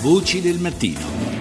Voci del mattino.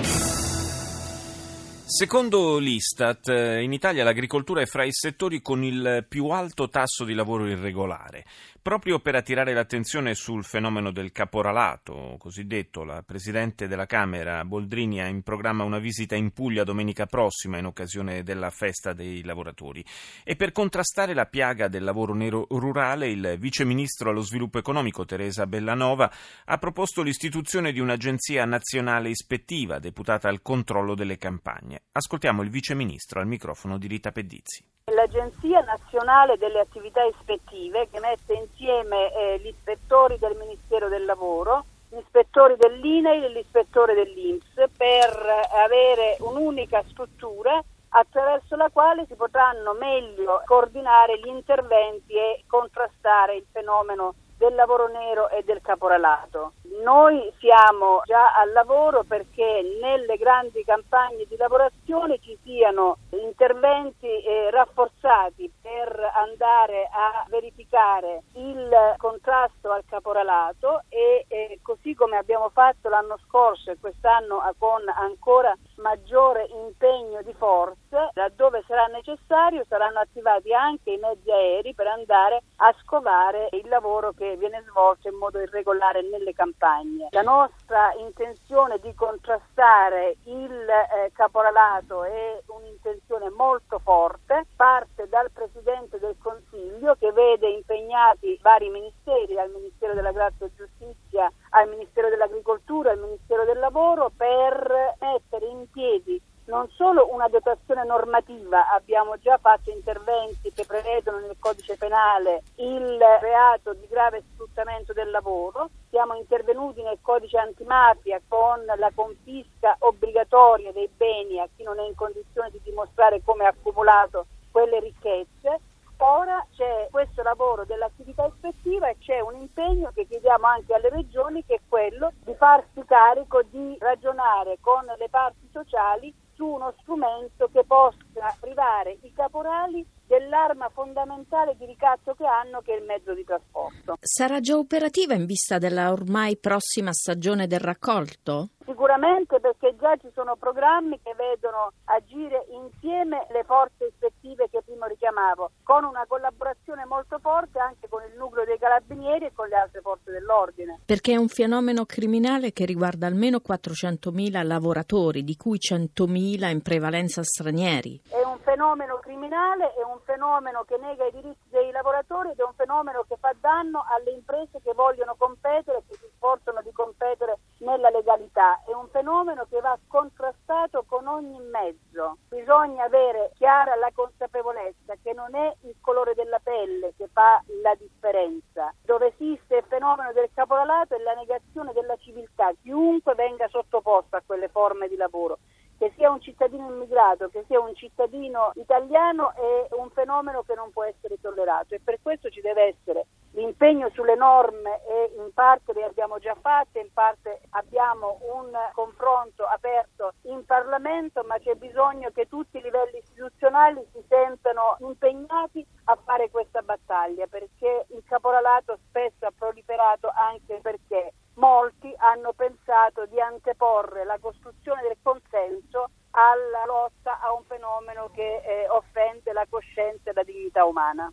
Secondo l'Istat, in Italia l'agricoltura è fra i settori con il più alto tasso di lavoro irregolare. Proprio per attirare l'attenzione sul fenomeno del caporalato, cosiddetto, la Presidente della Camera Boldrini ha in programma una visita in Puglia domenica prossima in occasione della festa dei lavoratori. E per contrastare la piaga del lavoro nero rurale, il Vice Ministro allo Sviluppo Economico Teresa Bellanova ha proposto l'istituzione di un'agenzia nazionale ispettiva deputata al controllo delle campagne. Ascoltiamo il Vice Ministro al microfono di Rita Pedizzi. L'Agenzia Nazionale delle Attività Ispettive che mette insieme eh, gli ispettori del Ministero del Lavoro, gli ispettori dell'INEI e l'ispettore dell'INPS per avere un'unica struttura attraverso la quale si potranno meglio coordinare gli interventi e contrastare il fenomeno del lavoro nero e del caporalato. Noi siamo già al lavoro perché nelle grandi campagne di lavorazione ci siano interventi eh, rafforzati per andare a verificare il contrasto al caporalato e eh, così come abbiamo fatto l'anno scorso e quest'anno con ancora maggiore impegno di forze, laddove sarà necessario saranno attivati anche i mezzi aerei per andare a scovare il lavoro che viene svolto in modo irregolare nelle campagne. La nostra intenzione di contrastare il eh, caporalato è un'intenzione molto forte, parte dal Presidente del Consiglio che vede impegnati vari ministeri, dal Ministero della Grazia e Giustizia al Ministero dell'Agricoltura, al Ministero del Lavoro per mettere in piedi non solo una dotazione normativa, abbiamo già fatto interventi che prevedono nel codice penale il reato di grave sfruttamento del lavoro, siamo intervenuti nel codice antimafia con la confisca obbligatoria dei beni a chi non è in condizione di dimostrare come ha accumulato quelle ricchezze. Ora c'è questo lavoro dell'attività ispettiva e c'è un impegno che chiediamo anche alle regioni che è quello di farsi carico di ragionare con le parti sociali su uno strumento che possa privare i caporali dell'arma fondamentale di ricatto che hanno, che è il mezzo di trasporto. Sarà già operativa in vista della ormai prossima stagione del raccolto? Sicuramente perché già ci sono programmi che vedono agire insieme le forze ispettive che prima richiamavo, con una collaborazione molto forte anche con il nucleo dei carabinieri e con le altre forze dell'ordine. Perché è un fenomeno criminale che riguarda almeno 400.000 lavoratori, di cui 100.000 in prevalenza stranieri. È un fenomeno criminale, è un fenomeno che nega i diritti dei lavoratori ed è un fenomeno che fa danno alle imprese che vogliono competere, che si sforzano di competere nella legalità. È un fenomeno che va contrastato con ogni mezzo. Bisogna avere chiara la consapevolezza che non è il colore della pelle che fa la differenza. Dove esiste il fenomeno del caporalato è la negazione della civiltà. Chiunque venga sottoposto a quelle forme di lavoro che sia un cittadino immigrato, che sia un cittadino italiano, è un fenomeno che non può essere tollerato e per questo ci deve essere l'impegno sulle norme e in parte le abbiamo già fatte, in parte abbiamo un confronto aperto in Parlamento, ma c'è bisogno che tutti i livelli istituzionali si sentano impegnati a fare questa battaglia perché il caporalato spesso ha proliferato anche perché molti hanno pensato di anteporre la costruzione del consenso alla lotta a un fenomeno che eh, offende la coscienza e la dignità umana.